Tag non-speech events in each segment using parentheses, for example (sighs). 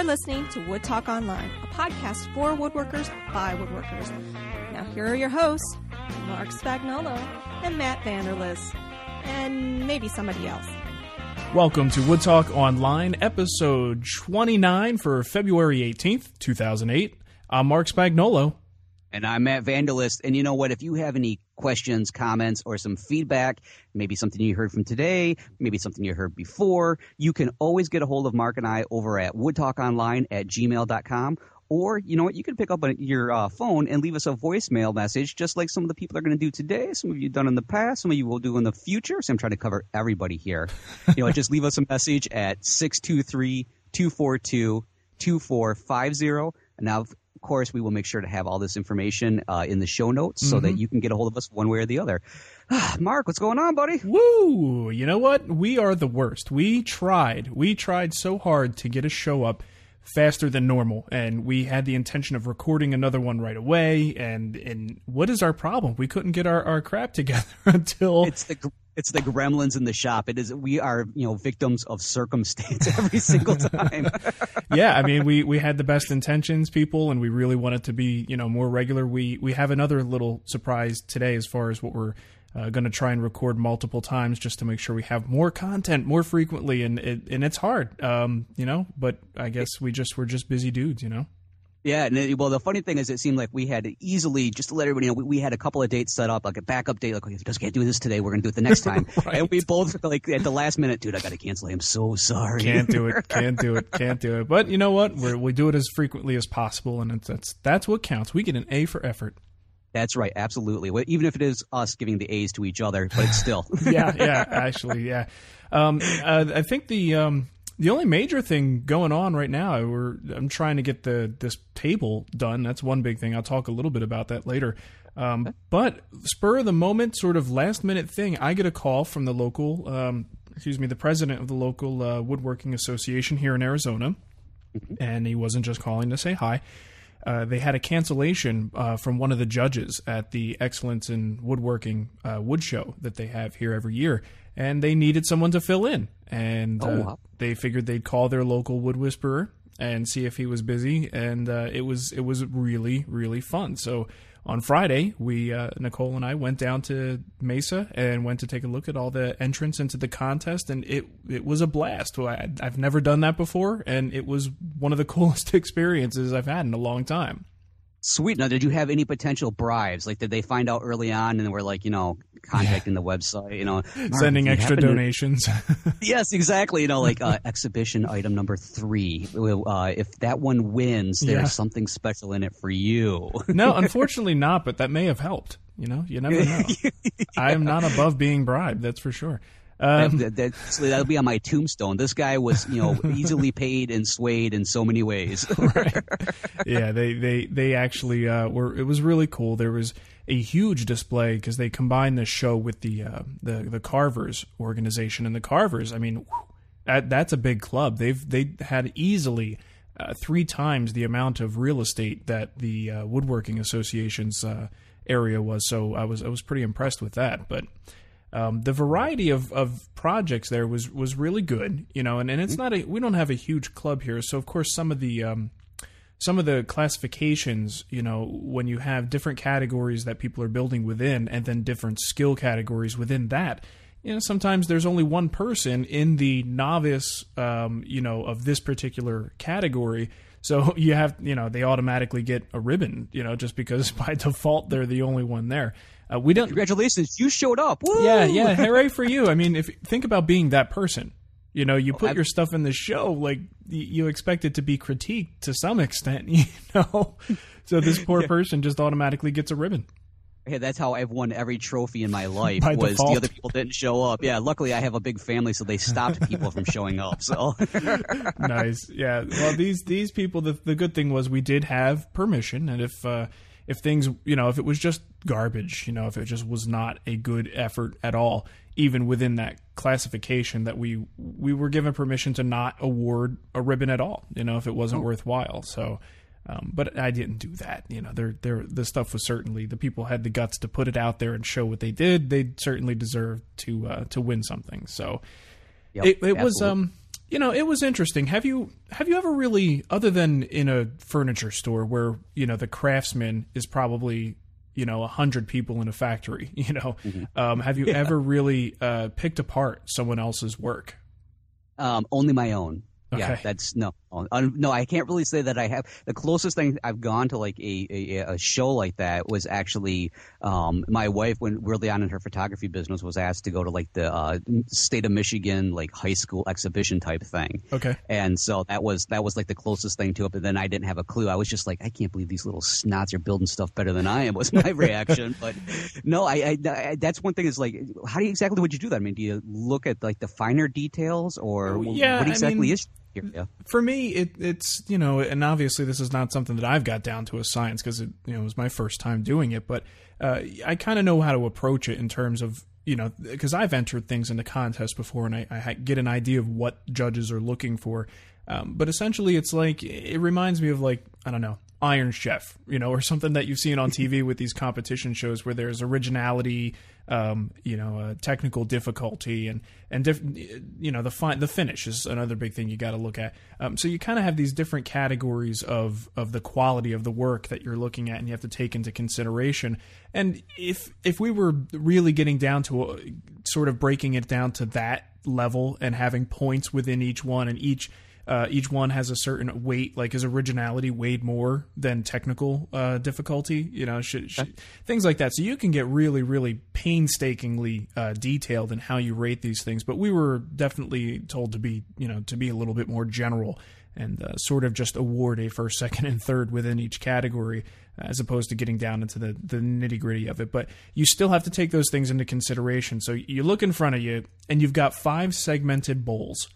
You're listening to Wood Talk Online, a podcast for woodworkers by woodworkers. Now, here are your hosts, Marc Spagnuolo and Matt Vanderlist, and maybe somebody else. Welcome to Wood Talk Online, episode 29 for February 18th, 2008. I'm Marc Spagnuolo. And I'm Matt Vanderlist. And you know what? If you have any questions, comments, or some feedback, maybe something you heard from today, maybe something you heard before, you can always get a hold of Mark and I over at woodtalkonline at gmail.com. Or, you know what, you can pick up your uh, phone and leave us a voicemail message, just like some of the people are going to do today. Some of you done in the past, some of you will do in the future. So I'm trying to cover everybody here. (laughs) you know, just leave us a message at 623 242 2450. Now, of course, we will make sure to have all this information uh, in the show notes so that you can get a hold of us one way or the other. (sighs) Mark, what's going on, buddy? Woo! You know what? We are the worst. We tried. We tried so hard to get a show up faster than normal and we had the intention of recording another one right away and and what is our problem we couldn't get our, our crap together (laughs) until It's the it's the gremlins in the shop. It is we are you know victims of circumstance (laughs) every single time. (laughs) yeah, I mean, we we had the best intentions, people, and we really wanted to be, you know, more regular. We we have another little surprise today as far as what we're uh, going to try and record multiple times just to make sure we have more content more frequently, and it and it's hard, um, you know. But I guess we just we're just busy dudes, you know. Yeah, and it, well, the funny thing is, it seemed like we had easily just to let everybody know we, we had a couple of dates set up, like a backup date. Like, we just can't do this today. We're going to do it the next (laughs) time. And we both like at the last minute, dude, I got to cancel. I'm so sorry. Can't do it. (laughs) Can't do it. Can't do it. But you know what? We're, we do it as frequently as possible, and it's, that's that's what counts. We get an A for effort. That's right, absolutely. Even if it is us giving the A's to each other, but it's still. (laughs) yeah, yeah, actually, yeah. Um, uh, I think the um, the only major thing going on right now, we're I'm trying to get the this table done. That's one big thing. I'll talk a little bit about that later. Um, but spur of the moment, sort of last minute thing, I get a call from the local, um, excuse me, the president of the local uh, woodworking association here in Arizona, and he wasn't just calling to say hi. Uh, they had a cancellation uh, from one of the judges at the Excellence in Woodworking uh, Wood Show that they have here every year, and they needed someone to fill in. And Oh, uh, they figured they'd call their local wood whisperer and see if he was busy. And uh, it was it was really really fun. So on Friday, we uh, Nicole and I went down to Mesa and went to take a look at all the entrants into the contest, and it it was a blast. I, I've never done that before, and it was one of the (laughs) coolest experiences I've had in a long time. Sweet. Now, did you have any potential bribes? Like, did they find out early on and were like, you know, contacting the website, you know, (laughs) Sending extra happen to- donations. (laughs) Yes, exactly. You know, like uh, exhibition item number three. Uh, if that one wins, there's Yeah. something special in it for you. (laughs) no, unfortunately not, but that may have helped. You know, you never know. I am not above being bribed, that's for sure. Um, that, that, that'll be on my tombstone. This guy was, you know, (laughs) easily paid and swayed in so many ways. (laughs) yeah, they they they actually uh, were. It was really cool. There was a huge display because they combined this show with the uh, the the Carvers organization and the Carvers. I mean, that, that's a big club. They've they had easily uh, three times the amount of real estate that the uh, woodworking association's uh, area was. So I was I was pretty impressed with that. But um, the variety of, of projects there was was really good. You know, and, and it's not a we don't have a huge club here, so of course some of the um, some of the classifications, you know, when you have different categories that people are building within, and then different skill categories within that you know, sometimes there's only one person in the novice, um, you know, of this particular category. So (laughs) you have, you know, they automatically get a ribbon, you know, just because (laughs) by default they're the only one there. Uh, we don't. Congratulations, you showed up. Woo! Yeah, yeah, hooray for you! I mean, if think about being that person, you know, you put your stuff in the show, like you expect it to be critiqued to some extent, (laughs) you know. So this (laughs) poor yeah. person just automatically gets a ribbon. Hey, that's how I've won every trophy in my life. By was default. the other people didn't show up. Yeah, luckily I have a big family, so they stopped people from showing up. So (laughs) nice. Yeah. Well, these these people. The the good thing was we did have permission, and if uh, if things you know if it was just garbage, you know, if it just was not a good effort at all, even within that classification, that we we were given permission to not award a ribbon at all. You know, if it wasn't oh. worthwhile. So. Um, but I didn't do that. You know, there, there, the stuff was certainly the people had the guts to put it out there and show what they did. They certainly deserved to uh, to win something. So yep, it, it was, um, you know, it was interesting. Have you have you ever really, other than in a furniture store where you know the craftsman is probably you know a hundred people in a factory, (laughs) you know, mm-hmm. um, have you yeah. ever really uh, picked apart someone else's work? Um, only my own. Okay. Yeah, that's no, no. I can't really say that I have. The closest thing I've gone to like a, a, a show like that was actually um, my wife when early on in her photography business was asked to go to like the uh, state of Michigan like high school exhibition type thing. Okay. And so that was that was like the closest thing to it. But then I didn't have a clue. I was just like, I can't believe these little snots are building stuff better than I am. Was my (laughs) reaction. but no, I, I, I, that's one thing is like, how do you exactly would you do that? I mean, do you look at like the finer details or yeah, what exactly I mean, is? For me, it, it's you know, and obviously this is not something that I've got down to a science because it you know it was my first time doing it, but uh, I kind of know how to approach it in terms of you know because I've entered things into contests before and I, I, get an idea of what judges are looking for. Um, but essentially, it's like it reminds me of like I don't know Iron Chef, you know, or something that you've seen on (laughs) TV with these competition shows where there's originality, um, you know, uh, technical difficulty, and and diff- you know the fi- the finish is another big thing you got to look at. Um, so you kind of have these different categories of of the quality of the work that you're looking at, and you have to take into consideration. And if if we were really getting down to a, sort of breaking it down to that level and having points within each one, and each uh, each one has a certain weight, like his originality weighed more than technical uh, difficulty, you know, things like that. So you can get really, really painstakingly uh, detailed in how you rate these things. But we were definitely told to be, you know, to be a little bit more general and uh, sort of just award a first, (laughs) second, and third within each category, as opposed to getting down into the, the nitty gritty of it. But you still have to take those things into consideration. So you look in front of you, and you've got five segmented bowls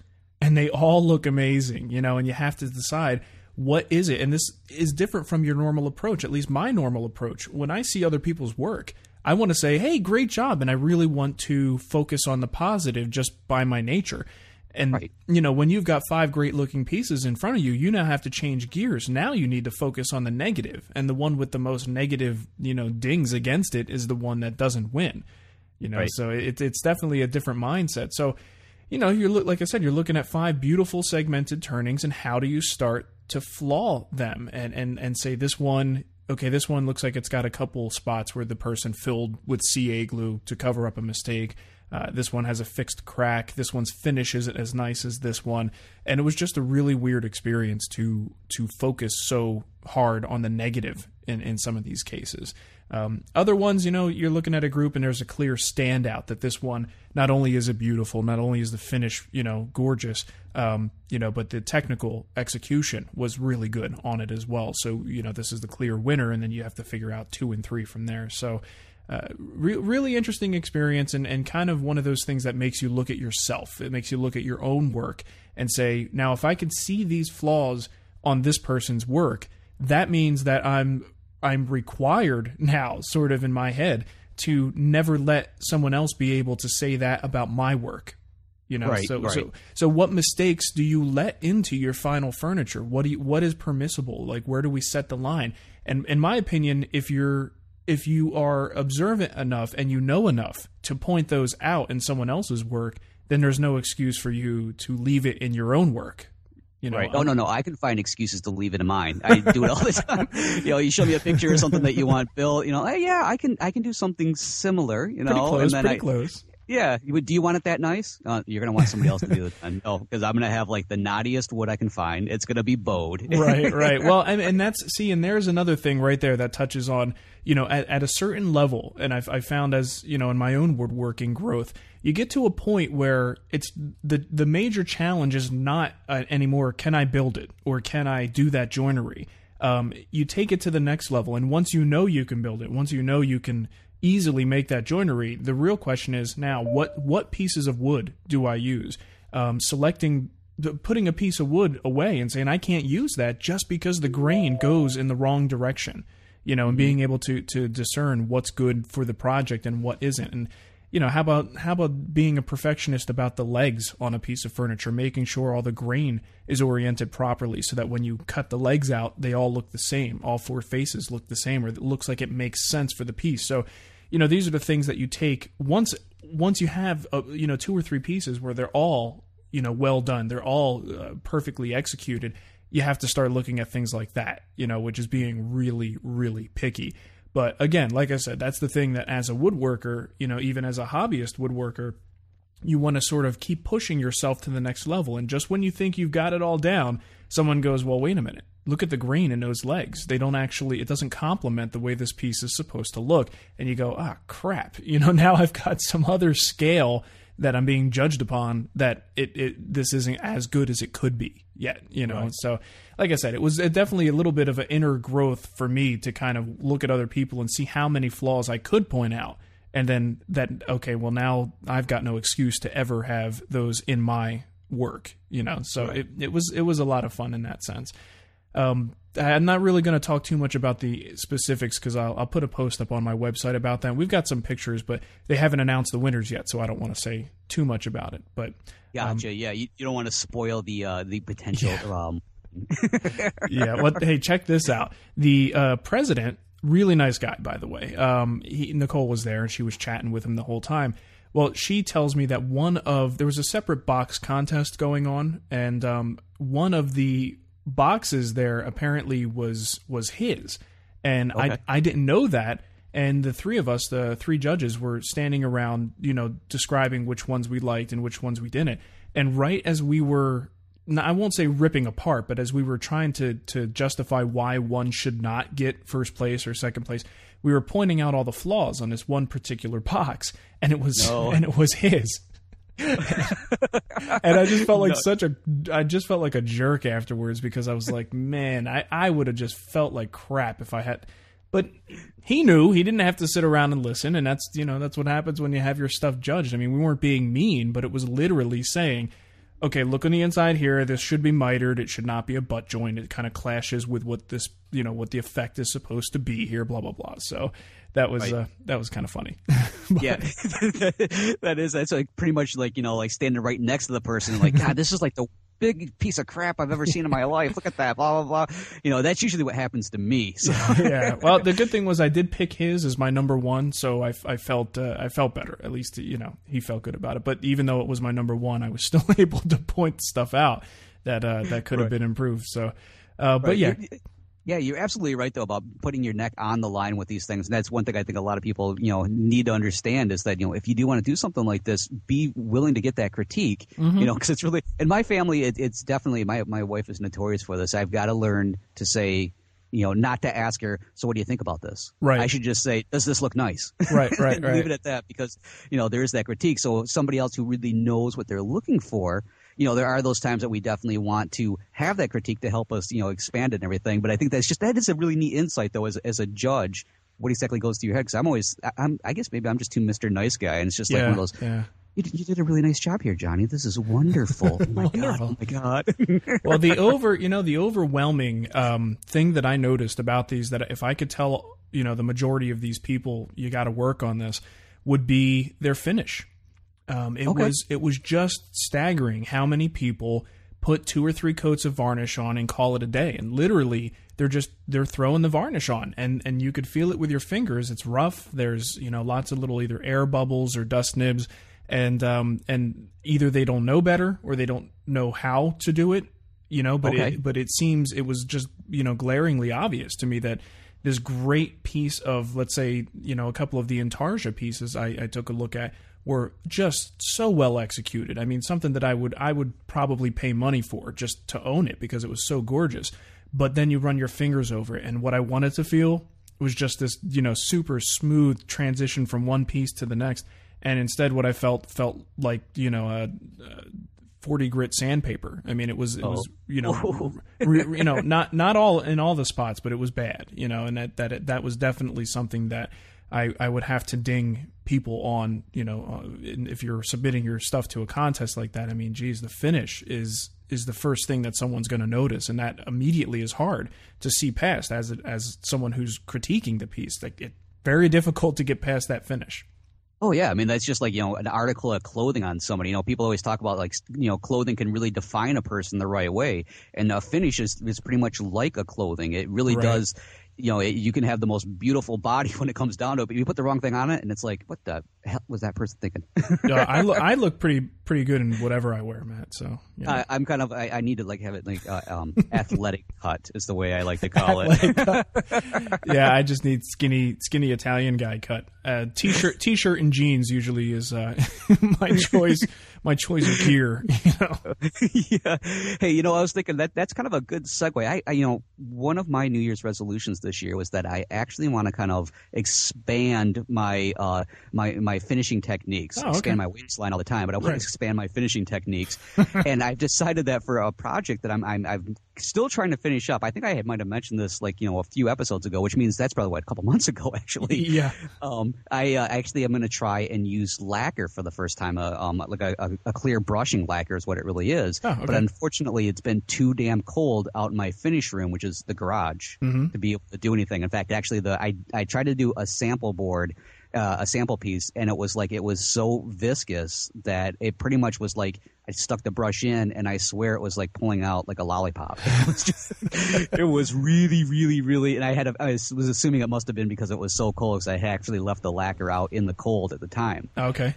and they all look amazing, you know, and you have to decide what is it. And this is different from your normal approach, at least my normal approach. When I see other people's work, I want to say, hey, great job. And I really want to focus on the positive just by my nature. And, right. you know, when you've got five great looking pieces in front of you, you now have to change gears. Now you need to focus on the negative. And the one with the most negative, you know, dings against it is the one that doesn't win. You know, right. so it, it's definitely a different mindset. So you know, you're like I said, you're looking at five beautiful segmented turnings, and how do you start to flaw them and and and say this one okay, this one looks like it's got a couple spots where the person filled with CA glue to cover up a mistake. Uh, this one has a fixed crack. This one's finish isn't as nice as this one, and it was just a really weird experience to to focus so hard on the negative in in some of these cases. Um, other ones, you know, you're looking at a group and there's a clear standout that this one not only is it beautiful, not only is the finish, you know, gorgeous, um, you know, but the technical execution was really good on it as well. So, you know, this is the clear winner, and then you have to figure out two and three from there. So, uh, re- really interesting experience and, and kind of one of those things that makes you look at yourself. It makes you look at your own work and say, now, if I can see these flaws on this person's work, that means that I'm I'm required now, sort of in my head, to never let someone else be able to say that about my work. You know, Right, so right. so so what mistakes do you let into your final furniture? What do you, what is permissible? Like where do we set the line? And in my opinion, if you're if you are observant enough and you know enough to point those out in someone else's work, then there's no excuse for you to leave it in your own work. You know, Right. Oh no, no, I can find excuses to leave it in mine. I do it all the (laughs) time. you know, you show me a picture or something that you want built. You know, hey, yeah, I can, I can do something similar. You know, pretty close, and then pretty I, close. yeah. You would, do you want it that nice? Uh, you're gonna want somebody else to do it. then. No, because I'm gonna have like the naughtiest wood I can find. It's gonna be bowed. (laughs) right, right. Well, and, and that's see, and there's another thing right there that touches on, you know, at, at a certain level, and I've I found as you know in my own woodworking growth, you get to a point where it's the the major challenge is not uh, anymore. Can I build it or can I do that joinery? Um, you take it to the next level, and once you know you can build it, once you know you can easily make that joinery, the real question is now what what pieces of wood do I use? Um, selecting the, putting a piece of wood away and saying I can't use that just because the grain goes in the wrong direction, you know, and being able to to discern what's good for the project and what isn't. And you know, how about how about being a perfectionist about the legs on a piece of furniture, making sure all the grain is oriented properly so that when you cut the legs out, they all look the same, all four faces look the same, or it looks like it makes sense for the piece. So, you know, these are the things that you take once once you have uh, you know two or three pieces where they're all you know well done they're all uh, perfectly executed you have to start looking at things like that you know which is being really really picky but again like i said that's the thing that as a woodworker you know even as a hobbyist woodworker you want to sort of keep pushing yourself to the next level. And just when you think you've got it all down someone goes well wait a minute. Look at the grain in those legs. They don't actually it doesn't complement the way this piece is supposed to look. And you go ah crap. You know (laughs) now i've got some other scale that i'm being judged upon that it, it this isn't as good as it could be yet you know? So like i said it was definitely a little bit of an inner growth for me to kind of look at other people and see how many flaws i could point out. And then that okay well now i've got no excuse to ever have those in my work you know? So it, it was it was a lot of fun in that sense um, I'm not really going to talk too much about the specifics because I'll, I'll put a post up on my website about that. We've got some pictures, but they haven't announced the winners yet, so I don't want to say too much about it. But Gotcha. yeah, you, you don't want to spoil the uh, the potential. Um, (laughs) (laughs) yeah, what? hey, check this out. The uh, president, really nice guy, by the way. Um, he, Nicole was there and she was chatting with him the whole time. Well, she tells me that one of there was a separate box contest going on, and um, one of the boxes there apparently was was his, and Okay. I I didn't know that. And the three of us, the three judges, were standing around, you know, describing which ones we liked and which ones we didn't. And right as we were, I won't say ripping apart, but as we were trying to to justify why one should not get first place or second place, we were pointing out all the flaws on this one particular box, and it was No. (laughs) and it was his. (laughs) and I just felt like such a I just felt like a jerk afterwards because I was like, man, I, I would have just felt like crap if I had but he knew. He didn't have to sit around and listen. And that's you know that's what happens when you have your stuff judged. I mean, we weren't being mean, but it was literally saying, okay, look on the inside here, this should be mitered, it should not be a butt joint. It kind of clashes with what this, you know, what the effect is supposed to be here, blah blah blah. So that was uh, that was kind of funny. (laughs) yeah, (laughs) that is that's like pretty much like you know like standing right next to the person like God, this is like the big piece of crap I've ever seen in my (laughs) life. Look at that, blah blah blah. You know, that's usually what happens to me. So (laughs) yeah. Well, the good thing was I did pick his as my number one, so I, I felt uh, I felt better. At least you know he felt good about it. But even though it was my number one, I was (laughs) still able to point stuff out that uh, that could have been improved. So, uh, but yeah, You're- yeah, you're absolutely right though about putting your neck on the line with these things. And that's one thing I think a lot of people, you know, need to understand is that, you know, if you do want to do something like this, be willing to get that critique, Mm-hmm. you know, because it's really, in my family, it, it's definitely, my, my wife is notorious for this. I've got to learn to say, you know, not to ask her, so what do you think about this? Right. I should just say, does this look nice? right, right, (laughs) and right. leave it at that because you know there is that critique. So somebody else who really knows what they're looking for, you know, there are those times that we definitely want to have that critique to help us, you know, expand it and everything. But I think that's just that is a really neat insight though, as as a judge. What exactly goes through your head? Because I'm always, I- I'm, I guess maybe I'm just too Mr. Nice Guy, and it's just like yeah, one of those yeah. you, did- you did a really nice job here, Johnny. This is wonderful. (laughs) Oh my god! Oh my god! (laughs) well, the over, you know, the overwhelming um, thing that I noticed about these that if I could tell, you know, the majority of these people, you got to work on this, would be their finish. Um, it Okay. was it was just staggering how many people put two or three coats of varnish on and call it a day, and literally they're just they're throwing the varnish on, and and you could feel it with your fingers. It's rough. There's you know lots of little either air bubbles or dust nibs, and um and either they don't know better or they don't know how to do it, you know. But Okay. it, but it seems it was just you know glaringly obvious to me that this great piece of let's say you know a couple of the Intarsia pieces I, I took a look at were just so well executed. I mean something that I would I would probably pay money for just to own it because it was so gorgeous. But then you run your fingers over it and what I wanted to feel was just this you know super smooth transition from one piece to the next and instead what I felt felt like you know a, a 40 grit sandpaper. I mean, it was it was oh. you know (laughs) re- you know not not all in all the spots, but it was bad. You know, and that that that was definitely something that I I would have to ding people on. You know, uh, if you're submitting your stuff to a contest like that, I mean, geez, the finish is is the first thing that someone's going to notice, and that immediately is hard to see past as as someone who's critiquing the piece. Like it very difficult to get past that finish. Oh yeah, I mean that's just like you know an article of clothing on somebody. You know, people always talk about like you know clothing can really define a person the right way, and a finish is is pretty much like a clothing. It really Right. does. You know, you can have the most beautiful body (laughs) when it comes down to it, but you put the wrong thing on it, and it's like, what the hell was that person thinking? (laughs) Uh, I look (laughs) I look pretty pretty good in whatever I wear, Matt. So you know. I, I'm kind of I, I need to like have it like uh, um, (laughs) athletic cut is the way I like to call it. yeah, I just need skinny, skinny Italian guy cut. Uh, t-shirt, t-shirt, and jeans usually is uh, my choice. My choice of gear. You know, yeah. Hey, you know, I was thinking that that's kind of a good segue. I, I, you know, one of my New Year's resolutions this year was that I actually want to kind of expand my uh my my finishing techniques. Oh, okay. Expand my waistline all the time, but I want Right. to expand my finishing techniques. (laughs) and I've decided that for a project that I'm I'm I'm still trying to finish up. I think I might have mentioned this like you know a few episodes ago, which means that's probably what a couple (laughs) months ago actually. yeah. Um, I uh, actually am going to try and use lacquer for the first time. Uh, um, like a, a, a clear brushing lacquer is what it really is. Oh, okay. But unfortunately, it's been too damn cold out in my finish room, which is the garage, Mhm. to be able to do anything. In fact, actually, the I I tried to do a sample board. Uh, a sample piece, and it was like it was so viscous that it pretty much was like I stuck the brush in, and I swear it was like pulling out like a lollipop. It was just, (laughs) it was really, really, really, and I had, a, I was assuming it must have been because it was so cold because I had actually left the lacquer out in the cold at the time. Okay.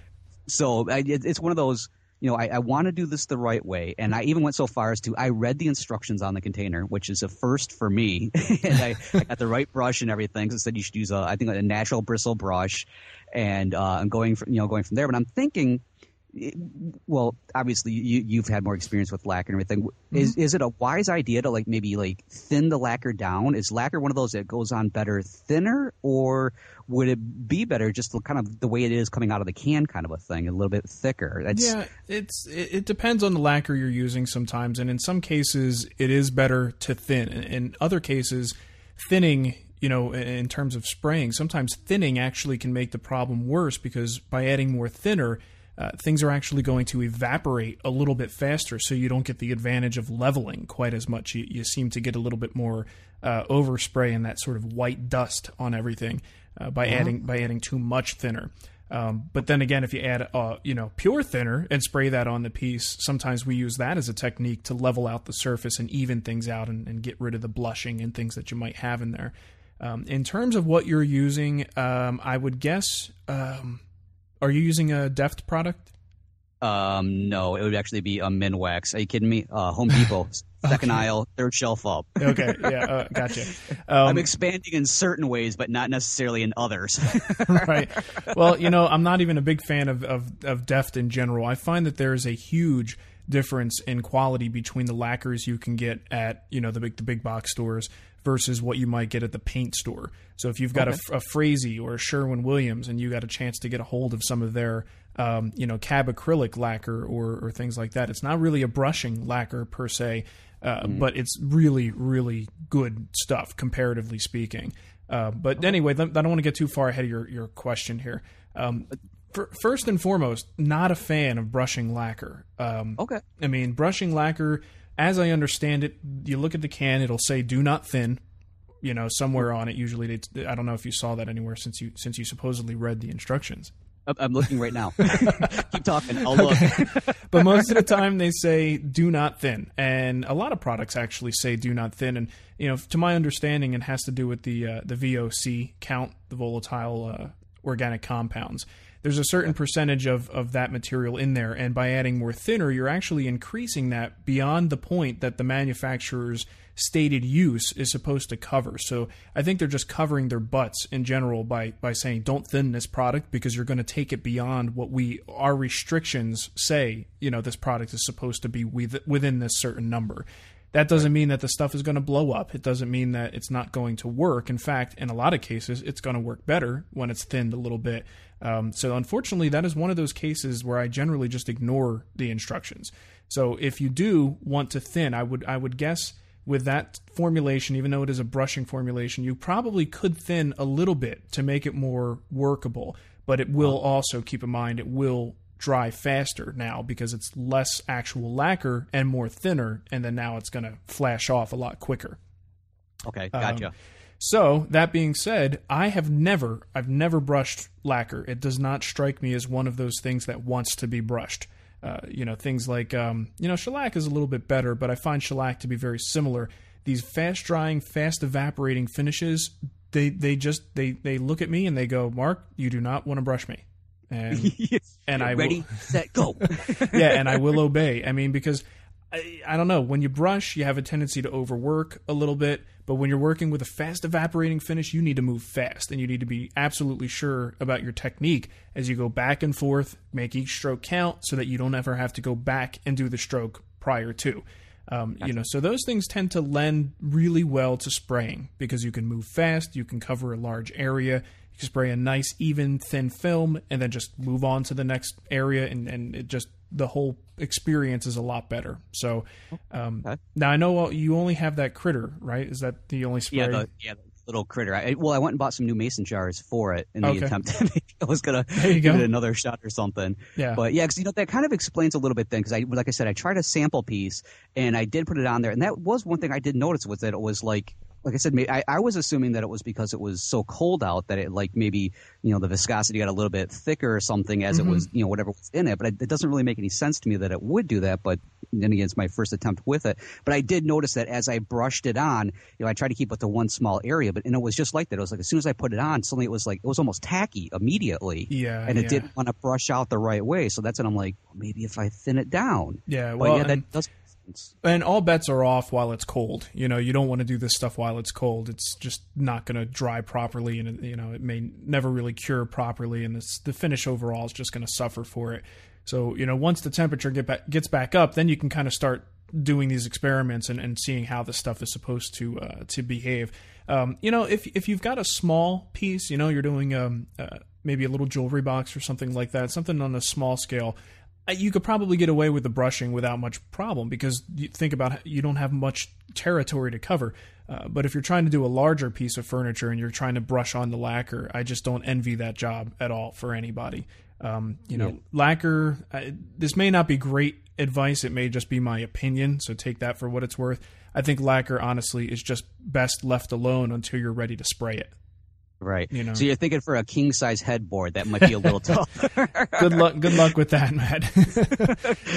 So I, it, it's one of those, you know, I, I want to do this the right way, and I even went so far as to I read the instructions on the container, which is a first for me, (laughs) and I, I got the right brush and everything. So it said you should use a, I think a natural bristle brush, and uh, I'm going from, you know, going from there. But I'm thinking. Well, obviously, you, you've had more experience with lacquer and everything. Mm-hmm. Is is it a wise idea to like maybe like thin the lacquer down? Is lacquer one of those that goes on better thinner, or would it be better just to kind of the way it is coming out of the can, kind of a thing, a little bit thicker? That's, Yeah, it's it, it depends on the lacquer you're using sometimes, and in some cases it is better to thin. In, in other cases, thinning, you know, in terms of spraying, sometimes thinning actually can make the problem worse because by adding more thinner, uh, things are actually going to evaporate a little bit faster, so you don't get the advantage of leveling quite as much. You, you seem to get a little bit more uh, overspray and that sort of white dust on everything uh, by adding by adding too much thinner. Um, but then again, if you add, uh, you know, pure thinner and spray that on the piece, sometimes we use that as a technique to level out the surface and even things out and, and get rid of the blushing and things that you might have in there. Um, in terms of what you're using, um, I would guess, um, are you using a Deft product? Um, no, it would actually be a Minwax. Are you kidding me? Uh, Home Depot, (laughs) second aisle, third shelf up. Okay, yeah, uh, gotcha. (laughs) Um, I'm expanding in certain ways, but not necessarily in others. (laughs) right. Well, you know, I'm not even a big fan of, of, of Deft in general. I find that there is a huge difference in quality between the lacquers you can get at you know the big the big box stores versus what you might get at the paint store. So if you've got a, a Frazee or a Sherwin Williams and you got a chance to get a hold of some of their um, you know cab acrylic lacquer or, or things like that, it's not really a brushing lacquer per se, uh, but it's really really good stuff comparatively speaking. Uh, but anyway, I don't want to get too far ahead of your, your question here. Um, For, first and foremost, not a fan of brushing lacquer. Um, Okay. I mean, brushing lacquer, as I understand it, you look at the can, it'll say "do not thin." You know, somewhere on it. Usually, it's, I don't know if you saw that anywhere since you since you supposedly read the instructions. I'm- looking right now. (laughs) Keep talking. I'll look. but most of the time they say do not thin and a lot of products actually say do not thin and you know to my understanding it has to do with the uh, the VOC count the volatile uh, organic compounds there's a certain percentage of, of that material in there and by adding more thinner you're actually increasing that beyond the point that the manufacturer's stated use is supposed to cover. So i think they're just covering their butts in general by by saying don't thin this product because you're going to take it beyond what we our restrictions say you know this product is supposed to be with, within this certain number that doesn't mean that the stuff is going to blow up. It doesn't mean that it's not going to work. In fact, in a lot of cases, it's going to work better when it's thinned a little bit. Um, so, unfortunately, that is one of those cases where I generally just ignore the instructions. So, if you do want to thin, I would I would guess with that formulation, even though it is a brushing formulation, you probably could thin a little bit to make it more workable. But it will also keep in mind it will dry faster now because it's less actual lacquer and more thinner, and then now it's going to flash off a lot quicker. Okay, gotcha. Um, So that being said, I have never, I've never brushed lacquer. It does not strike me as one of those things that wants to be brushed. Uh, you know, things like, um, you know, shellac is a little bit better, but I find shellac to be very similar. These fast drying, fast evaporating finishes, they they just they they look at me and they go, Mark, you do not want to brush me. And (laughs) and I will- ready, (laughs) set, go. (laughs) yeah, and I will obey. I mean, because I, I don't know, when you brush, you have a tendency to overwork a little bit, but when you're working with a fast evaporating finish, you need to move fast and you need to be absolutely sure about your technique as you go back and forth, make each stroke count so that you don't ever have to go back and do the stroke prior to. Um, you know, so those things tend to lend really well to spraying because you can move fast, you can cover a large area, you can spray a nice, even, thin film, and then just move on to the next area, and, and it just the whole experience is a lot better. So um, Okay. now I know you only have that critter, right? Is that the only spray? yeah, the, yeah, the little critter. I, well, I went and bought some new mason jars for it in the Okay. attempt. (laughs) I was gonna give go. it another shot or something. Yeah. But yeah, because you know that kind of explains a little bit then. Because I, like I said, I tried a sample piece and I did put it on there, and that was one thing I did notice was that it was like. Like I said, I, I was assuming that it was because it was so cold out that it like maybe you know the viscosity got a little bit thicker or something as Mm-hmm. it was you know whatever was in it. But it, it doesn't really make any sense to me that it would do that. But then again, it's my first attempt with it. But I did notice that as I brushed it on, you know, I tried to keep it to one small area, but and it was just like that. It was like as soon as I put it on, suddenly it was like it was almost tacky immediately. Yeah, and it yeah. didn't want to brush out the right way. So that's when I'm like, well, maybe if I thin it down. Yeah, But well, yeah, and- that does. And all bets are off while it's cold. You know, you don't want to do this stuff while it's cold. It's just not going to dry properly, and you know, it may never really cure properly, and this, the finish overall is just going to suffer for it. So, you know, once the temperature get back, gets back up, then you can kind of start doing these experiments and, and seeing how the stuff is supposed to uh, to behave. Um, you know, if if you've got a small piece, you know, you're doing um, uh, maybe a little jewelry box or something like that, something on a small scale you could probably get away with the brushing without much problem because you think about you don't have much territory to cover. Uh, but if you're trying to do a larger piece of furniture and you're trying to brush on the lacquer, I just don't envy that job at all for anybody. Um, you know, lacquer. Uh, this may not be great advice. It may just be my opinion. So take that for what it's worth. I think lacquer, honestly, is just best left alone until you're ready to spray it. Right. You know. So you're thinking for a king size headboard that might be a little (laughs) tough. Good luck. Good luck with that, Matt. (laughs)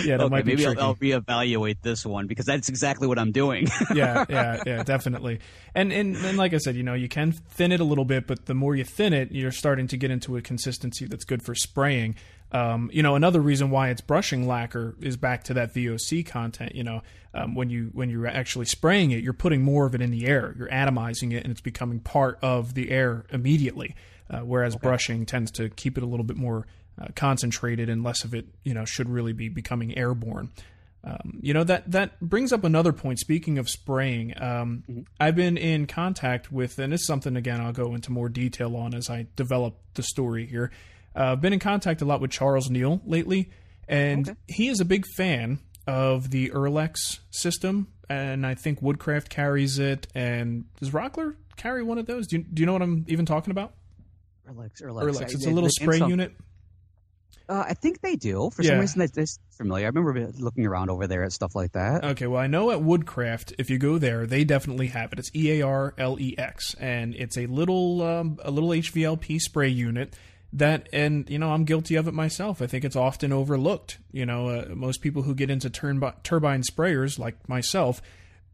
yeah, that okay, might be maybe I'll, tricky. I'll reevaluate this one because that's exactly what I'm doing. (laughs) yeah, yeah, yeah, definitely. And, and and like I said, you know, you can thin it a little bit, but the more you thin it, you're starting to get into a consistency that's good for spraying. Um, you know, another reason why it's brushing lacquer is back to that VOC content. You know, um, when you when you're actually spraying it, you're putting more of it in the air. You're atomizing it, and it's becoming part of the air immediately. Uh, whereas brushing tends to keep it a little bit more uh, concentrated, and less of it, you know, should really be becoming airborne. Um, you know that that brings up another point. Speaking of spraying, um, I've been in contact with, and it's something again I'll go into more detail on as I develop the story here. Uh, I've been in contact a lot with Charles Neil lately, and he is a big fan of the Earlex system, and I think Woodcraft carries it. And does Rockler carry one of those? Do you, do you know what I'm even talking about? Earlex, Earlex. Earlex. It's a little it- spray some- unit. Uh, I think they do. For Yeah. some reason, that's that's familiar. I remember looking around over there at stuff like that. Okay, well, I know at Woodcraft, if you go there, they definitely have it. It's E A R L E X, and it's a little um, a little HVLP spray unit that, and you know, I'm guilty of it myself. I think it's often overlooked. You know, uh, most people who get into turbi- turbine sprayers, like myself,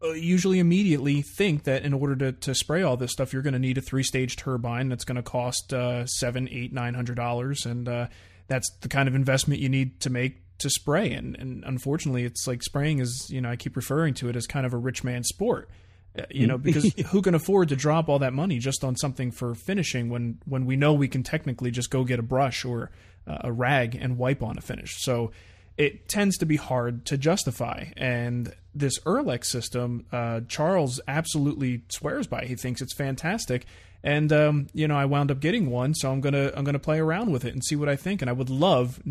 uh, usually immediately think that in order to, to spray all this stuff, you're going to need a three stage turbine that's going to cost uh, seven, eight, nine hundred dollars, and uh, that's the kind of investment you need to make to spray. And, and unfortunately, it's like spraying is you know I keep referring to it as kind of a rich man sport. You know, because (laughs) who can afford to drop all that money just on something for finishing when when we know we can technically just go get a brush or uh, a rag and wipe on a finish. So it tends to be hard to justify. And this Earlex system, uh, Charles absolutely swears by. He thinks it's fantastic. And um, you know, I wound up getting one, so I'm gonna I'm gonna play around with it and see what I think. And I would love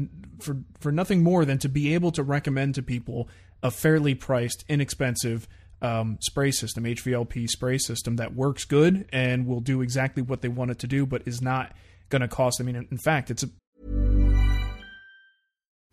for for nothing more than to be able to recommend to people a fairly priced, inexpensive um, spray system, HVLP spray system that works good and will do exactly what they want it to do, but is not going to cost. I mean, in fact, it's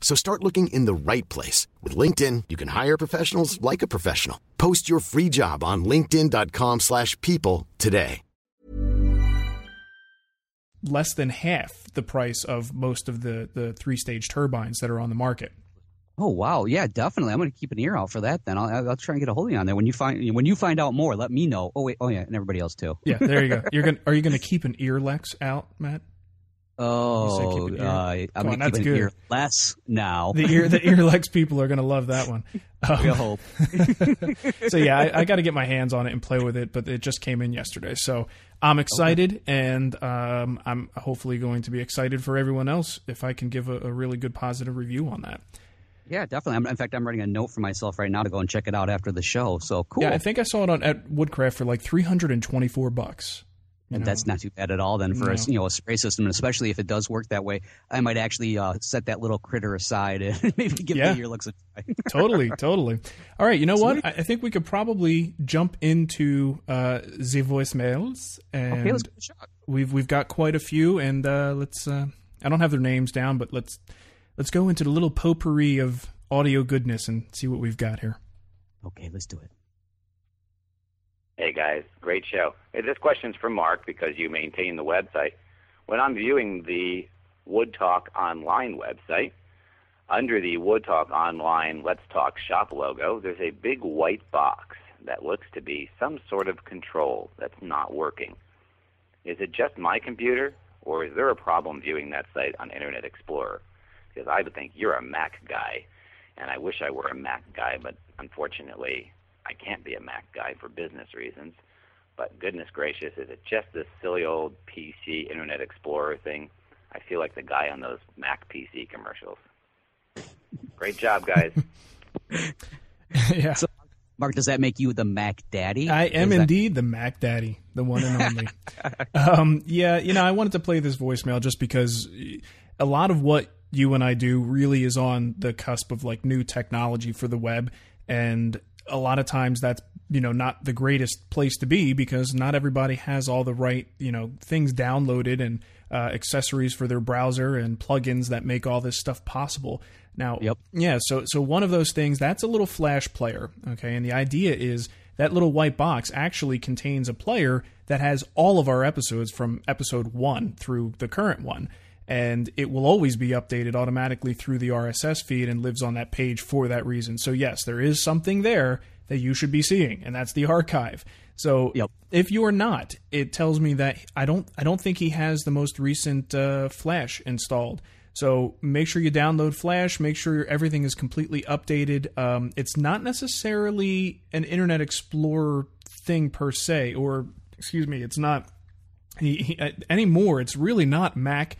So start looking in the right place. With LinkedIn, you can hire professionals like a professional. Post your free job on linkedin.com/people slash people today. less than half the price of most of the, the three stage turbines that are on the market. Oh wow, yeah, definitely. I'm going to keep an ear out for that. Then I'll, I'll try and get a hold of you on there. When you find when you find out more, let me know. Oh wait, oh yeah, and everybody else too. Yeah, there you go. You're gonna are you gonna keep an ear Lex out, Matt? Oh, keep ear. uh, I'm Come going on, to keep that's an good. ear less now. The ear the (laughs) ear Lex people are gonna love that one. Um, we hope. (laughs) so yeah, I, I got to get my hands on it and play with it, but it just came in yesterday, so I'm excited, and um, I'm hopefully going to be excited for everyone else if I can give a, a really good positive review on that. Yeah, definitely. I'm, in fact, I'm writing a note for myself right now to go and check it out after the show. So cool. Yeah, I think I saw it on at Woodcraft for like 324 bucks. And know? that's not too bad at all then for a you know a spray system, and especially if it does work that way. I might actually uh, set that little critter aside and (laughs) maybe give Yeah. the Earlex a try. (laughs) totally, totally. All right, you know what? I, I think we could probably jump into uh, the voicemails, and okay, let's give it a shot. we've we've got quite a few, and uh, let's. Uh, I don't have their names down, but let's let's go into the little potpourri of audio goodness and see what we've got here. Okay, let's do it. Hey guys, great show. Hey, this question's for Mark because you maintain the website. When I'm viewing the Wood Talk Online website, under the Wood Talk Online Let's Talk Shop logo, there's a big white box that looks to be some sort of control that's not working. Is it just my computer, or is there a problem viewing that site on Internet Explorer? Because I would think you're a Mac guy, and I wish I were a Mac guy, but unfortunately, I can't be a Mac guy for business reasons. But goodness gracious, is it just this silly old PC Internet Explorer thing? I feel like the guy on those Mac PC commercials. Great job, guys. (laughs) yeah, So, Mark, does that make you the Mac Daddy? I am that- indeed the Mac Daddy, the one and only. (laughs) um, yeah, you know, I wanted to play this voicemail just because a lot of what you and I do really is on the cusp of like new technology for the web, and a lot of times that's you know not the greatest place to be because not everybody has all the right you know things downloaded and uh, accessories for their browser and plugins that make all this stuff possible. Now, Yep. yeah, so so one of those things that's a little flash player, okay, and the idea is that little white box actually contains a player that has all of our episodes from episode one through the current one. And it will always be updated automatically through the RSS feed and lives on that page for that reason. So, yes, there is something there that you should be seeing, and that's the archive. So Yep. if you are not, it tells me that I don't I don't think he has the most recent uh, Flash installed. So make sure you download Flash. Make sure everything is completely updated. Um, it's not necessarily an Internet Explorer thing per se, or excuse me, it's not he, he, uh, anymore. It's really not Mac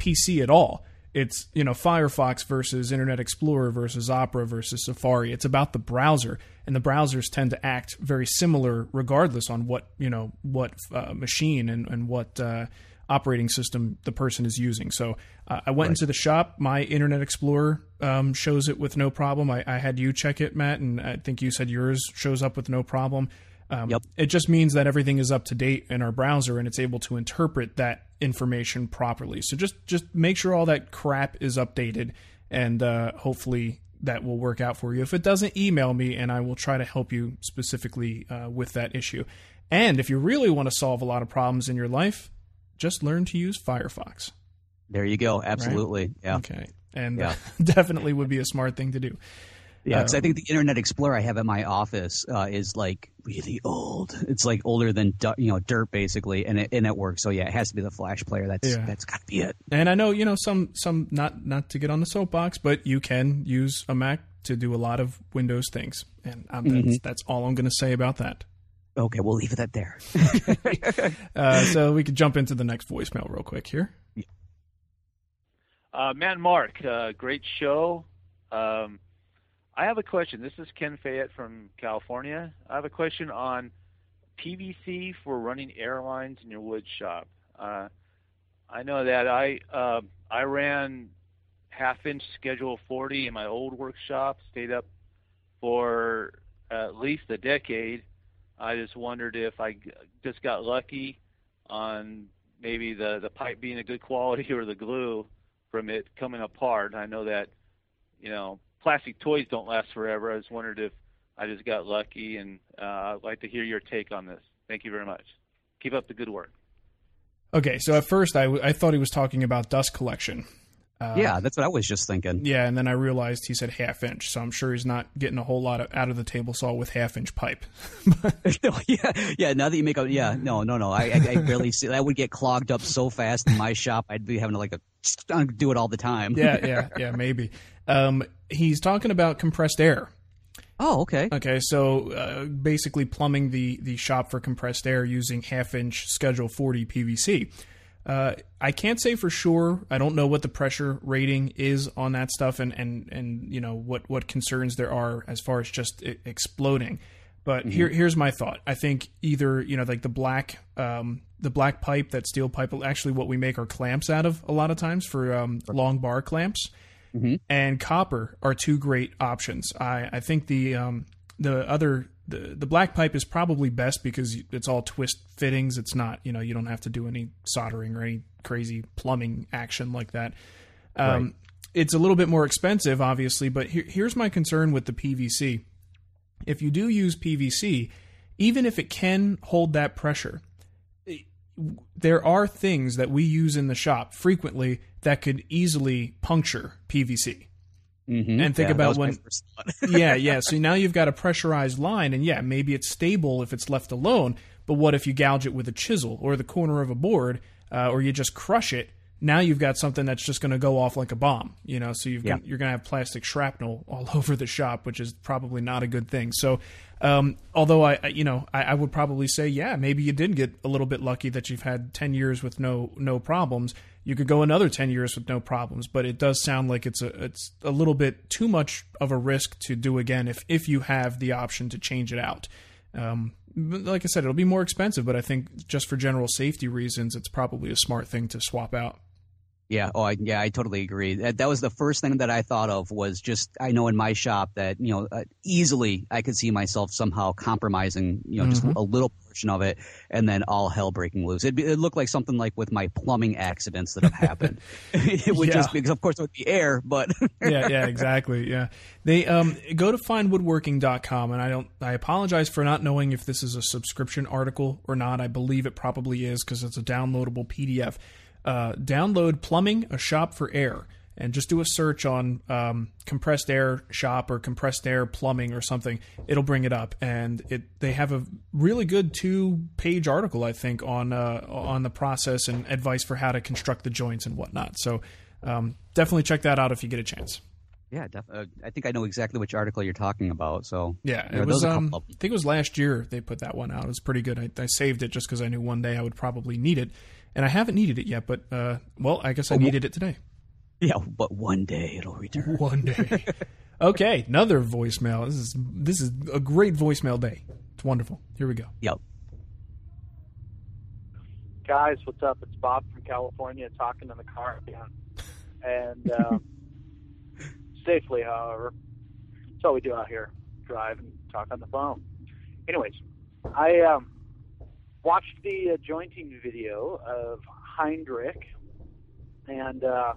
PC at all. It's you know Firefox versus Internet Explorer versus Opera versus Safari. It's about the browser, and the browsers tend to act very similar regardless on what you know what uh, machine and and what uh, operating system the person is using. So uh, I went into the shop. My Internet Explorer um, shows it with no problem. I, I had you check it, Matt, and I think you said yours shows up with no problem. Um, Yep. It just means that everything is up to date in our browser and it's able to interpret that information properly. So just just make sure all that crap is updated, and uh, hopefully that will work out for you. If it doesn't, email me and I will try to help you specifically uh, with that issue. And if you really want to solve a lot of problems in your life, just learn to use Firefox. There you go. Absolutely. Yeah. Okay, and Yeah. uh, (laughs) definitely would be a smart thing to do. Yeah, because I Um, think the Internet Explorer I have at my office uh, is like really old. It's like older than du- you know dirt, basically, and it and it works. So yeah, it has to be the Flash player. That's Yeah. that's got to be it. And I know you know some some not not to get on the soapbox, but you can use a Mac to do a lot of Windows things, and um, that's that's all I'm going to say about that. Okay, we'll leave it at there. (laughs) Uh, so we could jump into the next voicemail real quick here. Uh, Matt Mark, uh, great show. Um, I have a question. This is Ken Fayette from California. I have a question on PVC for running airlines in your wood shop. Uh, I know that I uh, I ran half inch schedule 40 in my old workshop, stayed up for at least a decade. I just wondered if I just got lucky on maybe the the pipe being a good quality (laughs) or the glue from it coming apart. I know that you know plastic toys don't last forever. I was wondered if I just got lucky, and uh, I'd like to hear your take on this. Thank you very much. Keep up the good work. Okay, so at first I, w- I thought he was talking about dust collection. Uh, yeah, that's what I was just thinking. Yeah, and then I realized he said half inch, so I'm sure he's not getting a whole lot of, out of the table saw with half inch pipe. (laughs) (laughs) no, yeah, yeah. Now that you make a yeah, no, no, no. I, I, I barely see that would get clogged up so fast in my shop. I'd be having to like a do it all the time. yeah, (laughs) yeah, yeah, maybe. Um, he's talking about compressed air. Oh, okay. Okay, so uh, basically plumbing the the shop for compressed air using half inch Schedule 40 PVC. Uh, I can't say for sure. I don't know what the pressure rating is on that stuff, and and and you know what what concerns there are as far as just exploding. But here here's my thought. I think either you know like the black um, the black pipe that steel pipe actually what we make our clamps out of a lot of times for um, long bar clamps and copper are two great options. I, I think the um, the other the, the black pipe is probably best because it's all twist fittings. It's not you know you don't have to do any soldering or any crazy plumbing action like that. Um, It's a little bit more expensive, obviously, but here, here's my concern with the PVC. If you do use PVC, even if it can hold that pressure, there are things that we use in the shop frequently that could easily puncture PVC. Mhm. And think Yeah, about when- yeah, (laughs) yeah. So now you've got a pressurized line, and yeah, maybe it's stable if it's left alone. But what if you gouge it with a chisel or the corner of a board, uh, or you just crush it? Now you've got something that's just going to go off like a bomb, you know. So you've got, Yeah. you're going to have plastic shrapnel all (laughs) over the shop, which is probably not a good thing. So, um, although I, I- you know, I, I would probably say, yeah, maybe you did get a little bit lucky that you've had ten years with no no problems. You could go another ten years with no problems, but it does sound like it's a it's a little bit too much of a risk to do again if if you have the option to change it out. Um, like I said, it'll be more expensive, but I think just for general safety reasons, it's probably a smart thing to swap out. Yeah. Oh, I, yeah. I totally agree. That, that was the first thing that I thought of was just I know in my shop that you know uh, easily I could see myself somehow compromising you know just a little portion of it and then all hell breaking loose. It'd be, it looked like something like with my plumbing accidents that have happened. (laughs) (laughs) it would Yeah. just because of course it would be air, but (laughs) yeah, yeah, exactly. Yeah. They um go to finewoodworking.com and I don't I apologize for not knowing if this is a subscription article or not. I believe it probably is because it's a downloadable PDF. Uh, download plumbing a shop for air and just do a search on um, compressed air shop or compressed air plumbing or something. It'll bring it up, and it they have a really good two page article I think on uh, on the process and advice for how to construct the joints and whatnot. So um, definitely check that out if you get a chance. Yeah, def- uh, I think I know exactly which article you're talking about. So Yeah, you know, it was. those are a Um, I think it was last year they put that one out. It was pretty good. I, I saved it just because I knew one day I would probably need it, and I haven't needed it yet. But uh, well, I guess I needed it today. Yeah, but one day it'll return. (laughs) One day. okay, another voicemail. This is this is a great voicemail day. It's wonderful. Here we go. Yep. guys, what's up? It's Bob from California talking in the car again. And um, (laughs) safely, however. That's all we do out here drive and talk on the phone. Anyways, I um, watched the uh, jointing video of Heinrich and uh,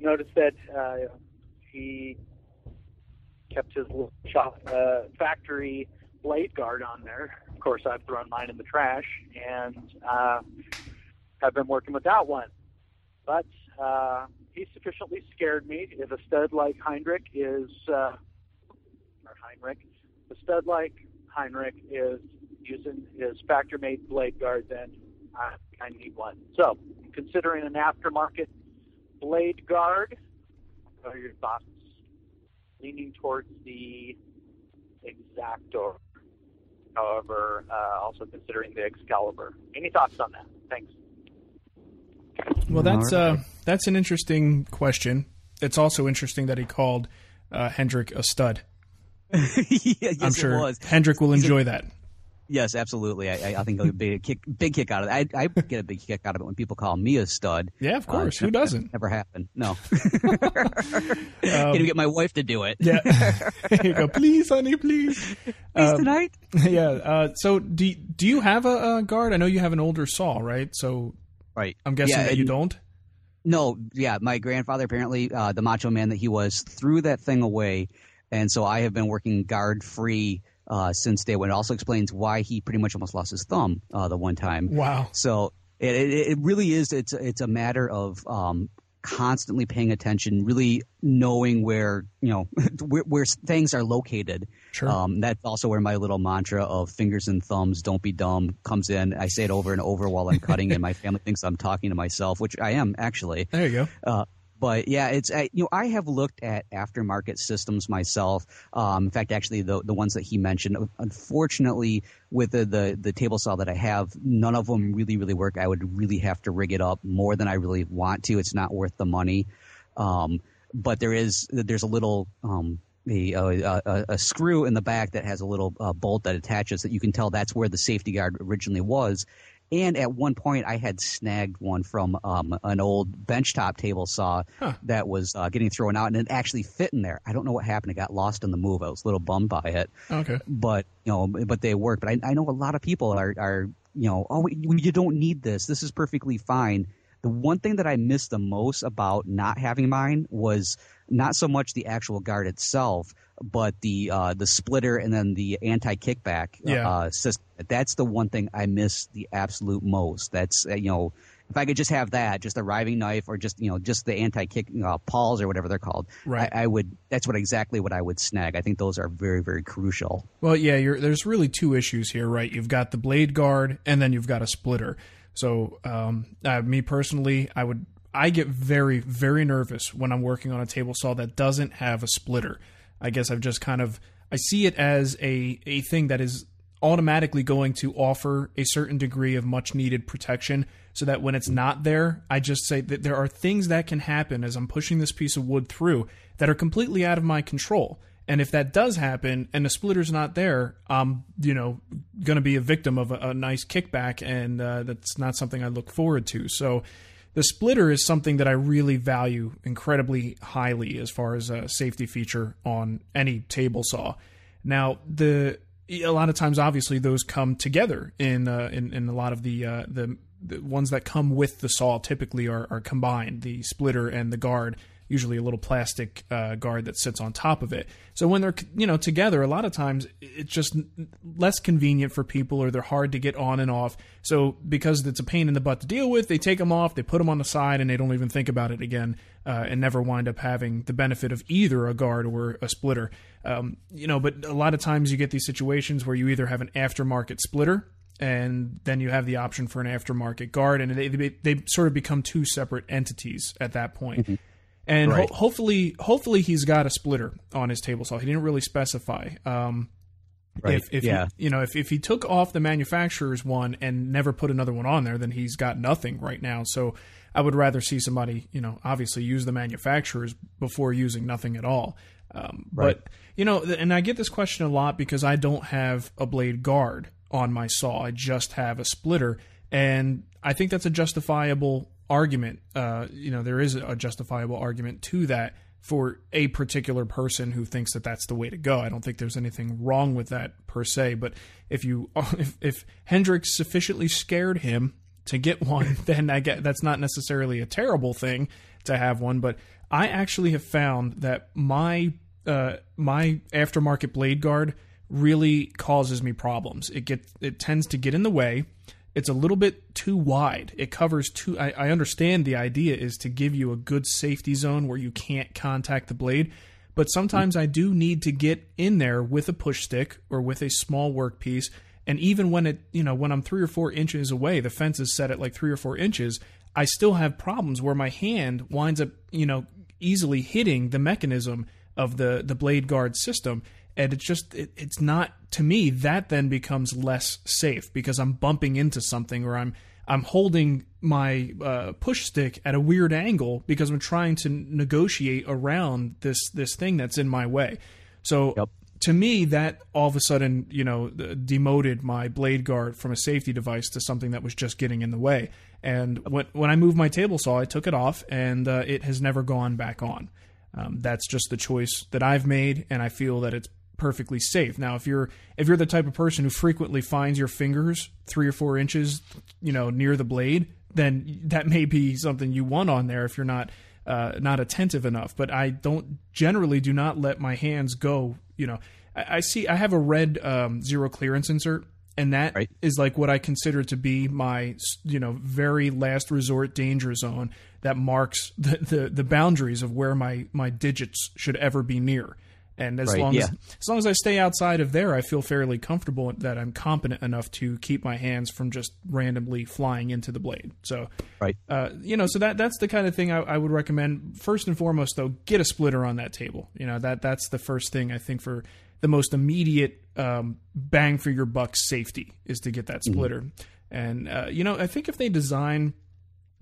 noticed that uh, he kept his little shop, uh, factory blade guard on there. Of course, I've thrown mine in the trash and uh, have been working without one. But uh, he sufficiently scared me. If a stud like Heinrich is, uh, or Heinrich, a stud like Heinrich is using his factory-made blade guard, then I, I need one. So, considering an aftermarket blade guard, what are your thoughts? Leaning towards the Exaktor, however, uh, also considering the Excalibur. Any thoughts on that? Thanks. Well, that's uh, that's an interesting question. It's also interesting that he called uh, Hendrik a stud. (laughs) yeah, yes, I'm it sure was. Hendrik will He's a- enjoy that. Yes, absolutely. I, I- I think it'll be a (laughs) big kick, big kick out of it. I, I get a big kick out of it when people call me a stud. Yeah, of Uh, course. Who doesn't? Never happened. No. (laughs) (laughs) Um, Can't even get my wife to do it. Yeah. you go, please, honey, please. Please Um, tonight. yeah. Uh, so, do do you have a, a guard? I know you have an older saw, right? So, Right. I'm guessing Yeah, that you don't. No, yeah, my grandfather apparently, uh, the macho man that he was, threw that thing away, and so I have been working guard free uh, since day one. It also explains why he pretty much almost lost his thumb uh, the one time. Wow. So it, it, it really is. It's it's a matter of um, constantly paying attention, really knowing where you know (laughs) where, where things are located. Sure. Um, that's also where my little mantra of fingers and thumbs, don't be dumb, comes in. I say it over and over while I'm cutting, and my (laughs) family thinks I'm talking to myself, which I am actually. There you go. Uh, but yeah, it's you know I have looked at aftermarket systems myself. Um, in fact, actually the the ones that he mentioned, unfortunately, with the, the the table saw that I have, none of them really really work. I would really have to rig it up more than I really want to. It's not worth the money. Um, but there is there's a little um, a, a, a, a screw in the back that has a little uh, bolt that attaches that you can tell that's where the safety guard originally was. And at one point, I had snagged one from um, an old benchtop table saw Huh. that was uh, getting thrown out, and it actually fit in there. I don't know what happened; it got lost in the move. I was a little bummed by it, Okay. but you know, but they work. But I, I know a lot of people are, are you know, oh, you don't need this. This is perfectly fine. The one thing that I missed the most about not having mine was not so much the actual guard itself, but the uh, the splitter and then the anti kickback Yeah. uh, system. That's the one thing I miss the absolute most. That's uh, you know. If I could just have that, just a riving knife, or just you know, just the anti-kick uh, paws or whatever they're called, Right. I, I would. That's what exactly what I would snag. I think those are very, very crucial. Well, yeah, you're, there's really two issues here, right? You've got the blade guard, and then you've got a splitter. So, um, uh, me personally, I would I get very very nervous when I'm working on a table saw that doesn't have a splitter. I guess I've just kind of I see it as a a thing that is automatically going to offer a certain degree of much needed protection so that when it's not there i just say that there are things that can happen as i'm pushing this piece of wood through that are completely out of my control and if that does happen and the splitter's not there i'm you know going to be a victim of a, a nice kickback and uh, that's not something i look forward to so the splitter is something that I really value incredibly highly as far as a safety feature on any table saw. Now, the a lot of times, obviously, those come together in uh, in, in a lot of the, uh, the the ones that come with the saw. Typically, are, are combined. The splitter and the guard usually a little plastic uh, guard that sits on top of it. So when they're you know together, a lot of times it's just less convenient for people, or they're hard to get on and off. So because it's a pain in the butt to deal with, they take them off, they put them on the side, and they don't even think about it again, uh, and never wind up having the benefit of either a guard or a splitter. Um, you know, but a lot of times you get these situations where you either have an aftermarket splitter and then you have the option for an aftermarket guard, and they they, they sort of become two separate entities at that point. Mm-hmm. And Right. ho- hopefully, hopefully he's got a splitter on his table saw. He didn't really specify. Um, Right, If, if yeah. he, you know, if, if he took off the manufacturer's one and never put another one on there, then he's got nothing right now. So I would rather see somebody, you know, obviously use the manufacturers before using nothing at all. Um, Right. But you know, and I get this question a lot because I don't have a blade guard on my saw. I just have a splitter, and I think that's a justifiable argument. Uh, you know, there is a justifiable argument to that for a particular person who thinks that that's the way to go. I don't think there's anything wrong with that per se. But if you (laughs) if, if Hendrix sufficiently scared him to get one, (laughs) then I get that's not necessarily a terrible thing to have one. But I actually have found that my uh, my aftermarket blade guard really causes me problems. It get it tends to get in the way. It's a little bit too wide. It covers too. I, I understand the idea is to give you a good safety zone where you can't contact the blade, but sometimes I do need to get in there with a push stick or with a small workpiece. And even when it, you know, when I'm three or four inches away, the fence is set at like three or four inches. I still have problems where my hand winds up, you know, easily hitting the mechanism of the the blade guard system and it's just it, it's not to me that then becomes less safe because i'm bumping into something or i'm i'm holding my uh, push stick at a weird angle because i'm trying to negotiate around this this thing that's in my way. So to me that all of a sudden you know demoted my blade guard from a safety device to something that was just getting in the way. And when when i moved my table saw i took it off and uh, it has never gone back on. Um, that's just the choice that I've made, and I feel that it's perfectly safe. Now, if you're if you're the type of person who frequently finds your fingers three or four inches, you know, near the blade, then that may be something you want on there if you're not uh, not attentive enough. But I don't generally do not let my hands go. You know, I, I see I have a red um, zero clearance insert. And that is like what I consider to be my, you know, very last resort danger zone that marks the, the, the boundaries of where my, my digits should ever be near. And as Right, long yeah. as as long as I stay outside of there, I feel fairly comfortable that I'm competent enough to keep my hands from just randomly flying into the blade. So, right, uh, you know, so that that's the kind of thing I, I would recommend. First and foremost, though, get a splitter on that table. You know that that's the first thing I think for the most immediate um, bang for your buck safety is to get that Mm-hmm. splitter. And uh, you know, I think if they design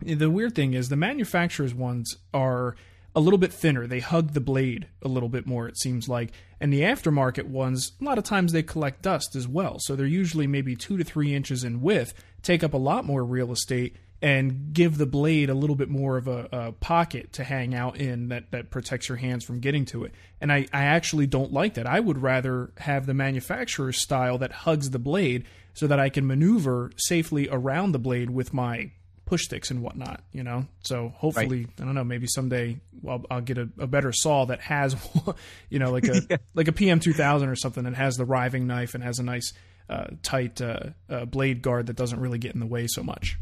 the weird thing is the manufacturers ones are a little bit thinner. They hug the blade a little bit more, it seems like. And the aftermarket ones, a lot of times they collect dust as well. So they're usually maybe two to three inches in width, take up a lot more real estate, and give the blade a little bit more of a, a pocket to hang out in that, that protects your hands from getting to it. And I, I actually don't like that. I would rather have the manufacturer's style that hugs the blade so that I can maneuver safely around the blade with my push sticks and whatnot, you know. So hopefully, I don't know, maybe someday I'll, I'll get a, a better saw that has, (laughs) you know, like a (laughs) like a PM two thousand or something that has the riving knife and has a nice uh, tight uh, uh, blade guard that doesn't really get in the way so much.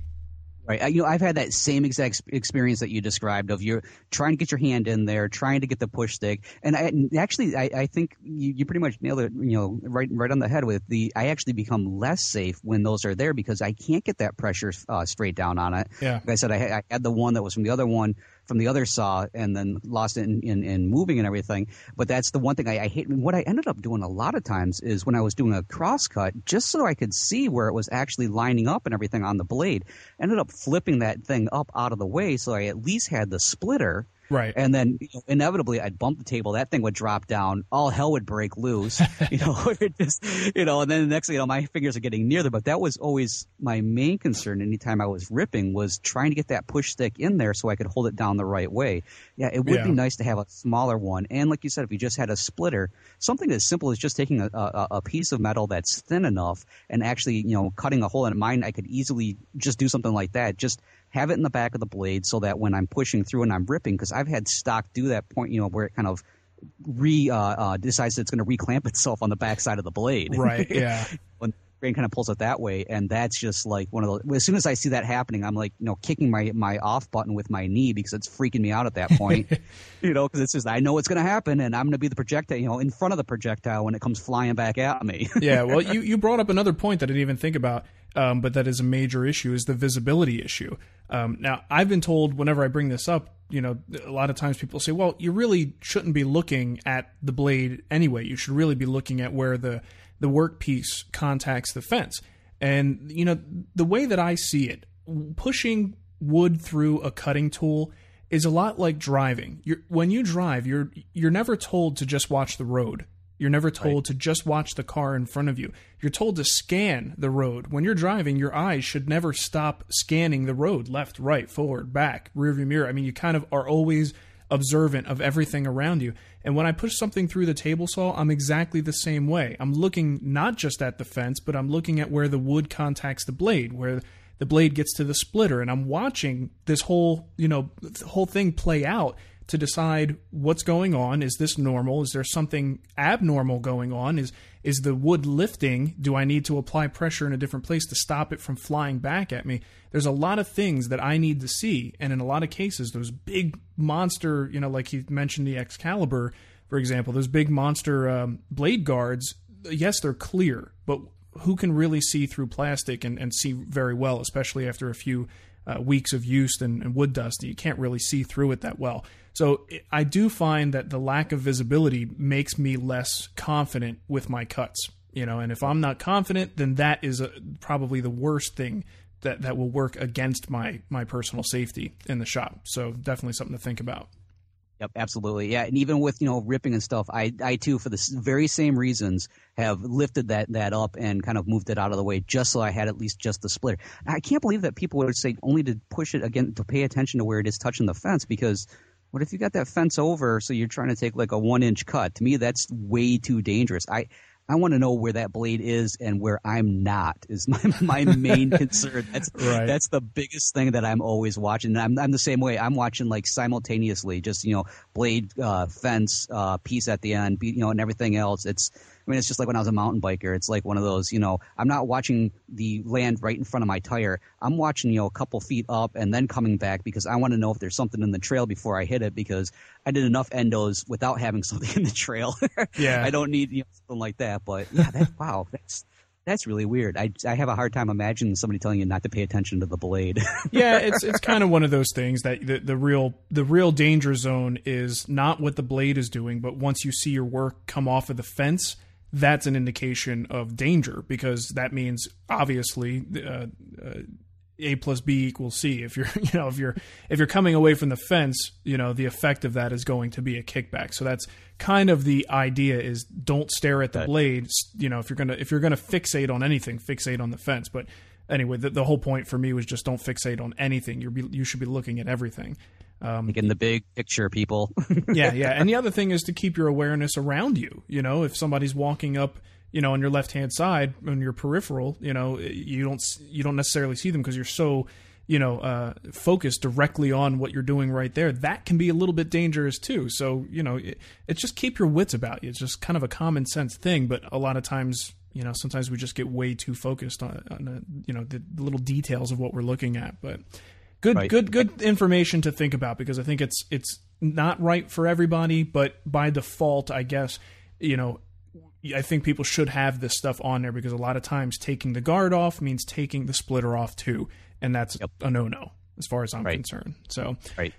Right. You know, I've had that same exact experience that you described of you're trying to get your hand in there, trying to get the push stick. And I, actually, I, I think you, you pretty much nailed it, you know, right, right on the head with the, I actually become less safe when those are there because I can't get that pressure uh, straight down on it. Yeah. Like I said, I, I had the one that was from the other one, from the other saw and then lost it in, in, in moving and everything. But that's the one thing I, I hate. And what I ended up doing a lot of times is when I was doing a cross cut, just so I could see where it was actually lining up and everything on the blade, ended up flipping that thing up out of the way so I at least had the splitter. Right. And then you know, inevitably I'd bump the table, that thing would drop down, all hell would break loose. (laughs) you know, (laughs) just you know, and then the next thing you know, my fingers are getting near there. But that was always my main concern anytime I was ripping was trying to get that push stick in there so I could hold it down the right way. Yeah, it would Yeah. be nice to have a smaller one. And like you said, if you just had a splitter, something as simple as just taking a, a, a piece of metal that's thin enough and actually, you know, cutting a hole in it. Mine, I could easily just do something like that. Just have it in the back of the blade so that when I'm pushing through and I'm ripping, because I've had stock do that point, you know, where it kind of re uh, uh, decides it's going to reclamp (laughs) itself on the backside of the blade. Right. (laughs) Yeah. when the grain kind of pulls it that way, and that's just like one of those. As soon as I see that happening, I'm like, you know, kicking my my off button with my knee because it's freaking me out at that point. (laughs) you know, because it's just I know it's going to happen, and I'm going to be the projectile, you know, in front of the projectile when it comes flying back at me. (laughs) yeah. Well, you you brought up another point that I didn't even think about. Um, but that is a major issue is the visibility issue. Um, now, I've been told whenever I bring this up, you know, a lot of times people say, well, you really shouldn't be looking at the blade anyway. You should really be looking at where the, the workpiece contacts the fence. And, you know, the way that I see it, pushing wood through a cutting tool is a lot like driving. You're, when you drive, you're you're never told to just watch the road. You're never told right. to just watch the car in front of you. You're told to scan the road. When you're driving, your eyes should never stop scanning the road left, right, forward, back, rearview mirror. I mean, you kind of are always observant of everything around you. And when I push something through the table saw, I'm exactly the same way. I'm looking not just at the fence, but I'm looking at where the wood contacts the blade, where the blade gets to the splitter, and I'm watching this whole, you know, whole thing play out to decide what's going on. Is this normal? Is there something abnormal going on? Is is the wood lifting? Do I need to apply pressure in a different place to stop it from flying back at me? There's a lot of things that I need to see, and in a lot of cases, those big monster, you know, like he mentioned the Excalibur, for example, those big monster um, blade guards. Yes, they're clear, but who can really see through plastic and, and see very well, especially after a few uh, weeks of use and, and wood dust? You can't really see through it that well. So I do find that the lack of visibility makes me less confident with my cuts. You know, and if I'm not confident, then that is a, probably the worst thing that that will work against my my personal safety in the shop. So definitely something to think about. Yep, absolutely. Yeah, and even with you know ripping and stuff, I I too for the very same reasons have lifted that that up and kind of moved it out of the way just so I had at least just the splitter. I can't believe that people would say only to push it again to pay attention to where it is touching the fence because what if you got that fence over so you're trying to take like a one inch cut? To me, that's way too dangerous. I I want to know where that blade is and where I'm not is my (laughs) my main concern. That's right. that's the biggest thing that I'm always watching. And I'm I'm the same way. I'm watching like simultaneously, just you know, blade, uh, fence, uh, piece at the end, you know, and everything else. It's I mean, it's just like when I was a mountain biker. It's like one of those, you know, I'm not watching the land right in front of my tire. I'm watching, you know, a couple feet up and then coming back because I want to know if there's something in the trail before I hit it because I did enough endos without having (laughs) something in the trail. yeah. I don't need you know, something like that. But yeah, that, (laughs) wow, that's that's really weird. I, I have a hard time imagining somebody telling you not to pay attention to the blade. (laughs) yeah, it's it's kind of one of those things that the, the real the real danger zone is not what the blade is doing, but once you see your work come off of the fence, that's an indication of danger because that means obviously uh, uh, a plus b equals c. If you're (laughs) you know if you're if you're coming away from the fence you know the effect of that is going to be a kickback. So that's kind of the idea is don't stare at the blade. You know if you're gonna if you're gonna fixate on anything fixate on the fence. But anyway the, the whole point for me was just don't fixate on anything. You you should be looking at everything um, in the big picture, people. (laughs) yeah, yeah. And the other thing is to keep your awareness around you. You know, if somebody's walking up, you know, on your left hand side on your peripheral, you know, you don't you don't necessarily see them because you're so you know uh, focused directly on what you're doing right there. That can be a little bit dangerous too. So you know, it, it's just keep your wits about you. It's just kind of a common sense thing, but a lot of times. You know, sometimes we just get way too focused on, on uh, you know, the, the little details of what we're looking at. But Good, right. good, good information to think about because I think it's it's not right for everybody, but by default, I guess you know I think people should have this stuff on there because a lot of times taking the guard off means taking the splitter off too, and that's yep. a no no as far as I'm right. concerned. So, right.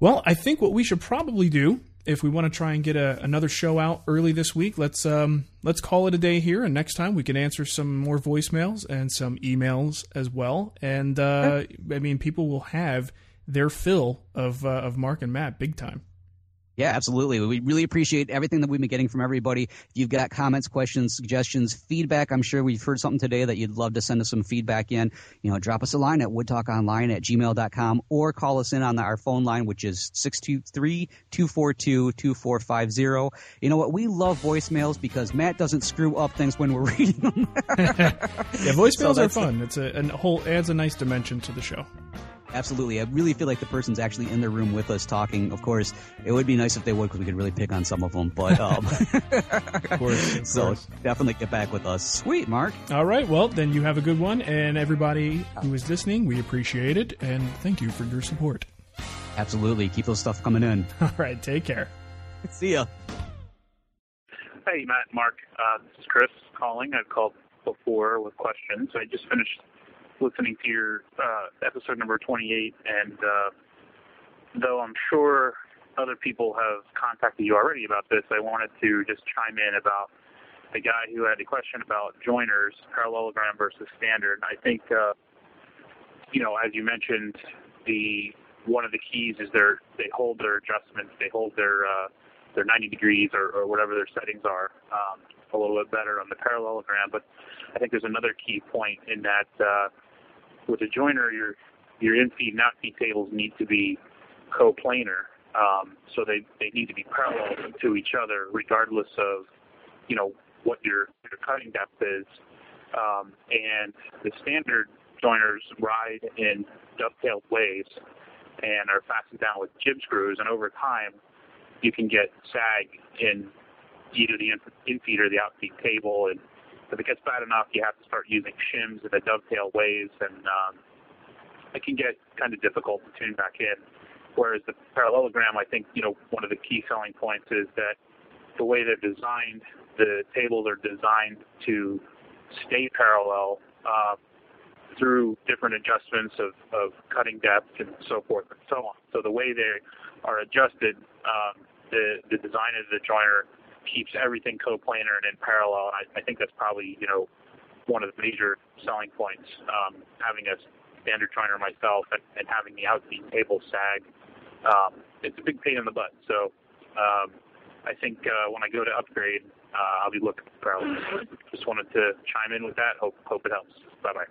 Well, I think what we should probably do if we want to try and get a, another show out early this week, let's um, let's call it a day here, and next time we can answer some more voicemails and some emails as well. And uh, I mean, people will have their fill of uh, of Mark and Matt big time. Yeah, absolutely. We really appreciate everything that we've been getting from everybody. If you've got comments, questions, suggestions, feedback, I'm sure we've heard something today that you'd love to send us some feedback in. You know, drop us a line at woodtalkonline at gmail.com or call us in on our phone line, which is 623-242-2450. You know what? We love voicemails because Matt doesn't screw up things when we're (laughs) reading them. (laughs) yeah, voicemails so are fun. It's a, a whole adds a nice dimension to the show. Absolutely. I really feel like the person's actually in the room with us talking. Of course, it would be nice if they would because we could really pick on some of them. But (laughs) um, of course, of (laughs) so course. definitely get back with us. Sweet, Mark. All right. Well, then you have a good one. And everybody who is listening, we appreciate it. And thank you for your support. Absolutely. Keep those stuff coming in. (laughs) All right. Take care. See ya. Hey, Matt Mark. Uh, this is Chris calling. I've called before with questions. I just finished listening to your uh, episode number 28, and uh, though I'm sure other people have contacted you already about this, I wanted to just chime in about the guy who had a question about joiners, parallelogram versus standard. I think, uh, you know, as you mentioned, the one of the keys is their they hold their adjustments, they hold their uh, their 90 degrees or, or whatever their settings are um, a little bit better on the parallelogram. But I think there's another key point in that uh, with a joiner, your your in-feed and out-feed tables need to be coplanar, um, so they they need to be parallel to each other, regardless of you know what your your cutting depth is. Um, and the standard joiners ride in dovetailed ways and are fastened down with gib screws, and over time you can get sag in either the in-feed or the out-feed table, and if it gets bad enough, you have to start using shims in the dovetail ways, and um, it can get kind of difficult to tune back in. Whereas the parallelogram, I think, you know, one of the key selling points is that the way they're designed, the tables are designed to stay parallel uh, through different adjustments of, of cutting depth and so forth and so on. So the way they are adjusted, um, the the design of the joiner keeps everything coplanar and in parallel. And I, I think that's probably you know one of the major selling points. Um, having a standard joiner myself and, and having the outfeed table sag, um, it's a big pain in the butt. So um, I think uh, when I go to upgrade, uh, I'll be looking for parallel. Just wanted to chime in with that. Hope hope it helps. Bye bye.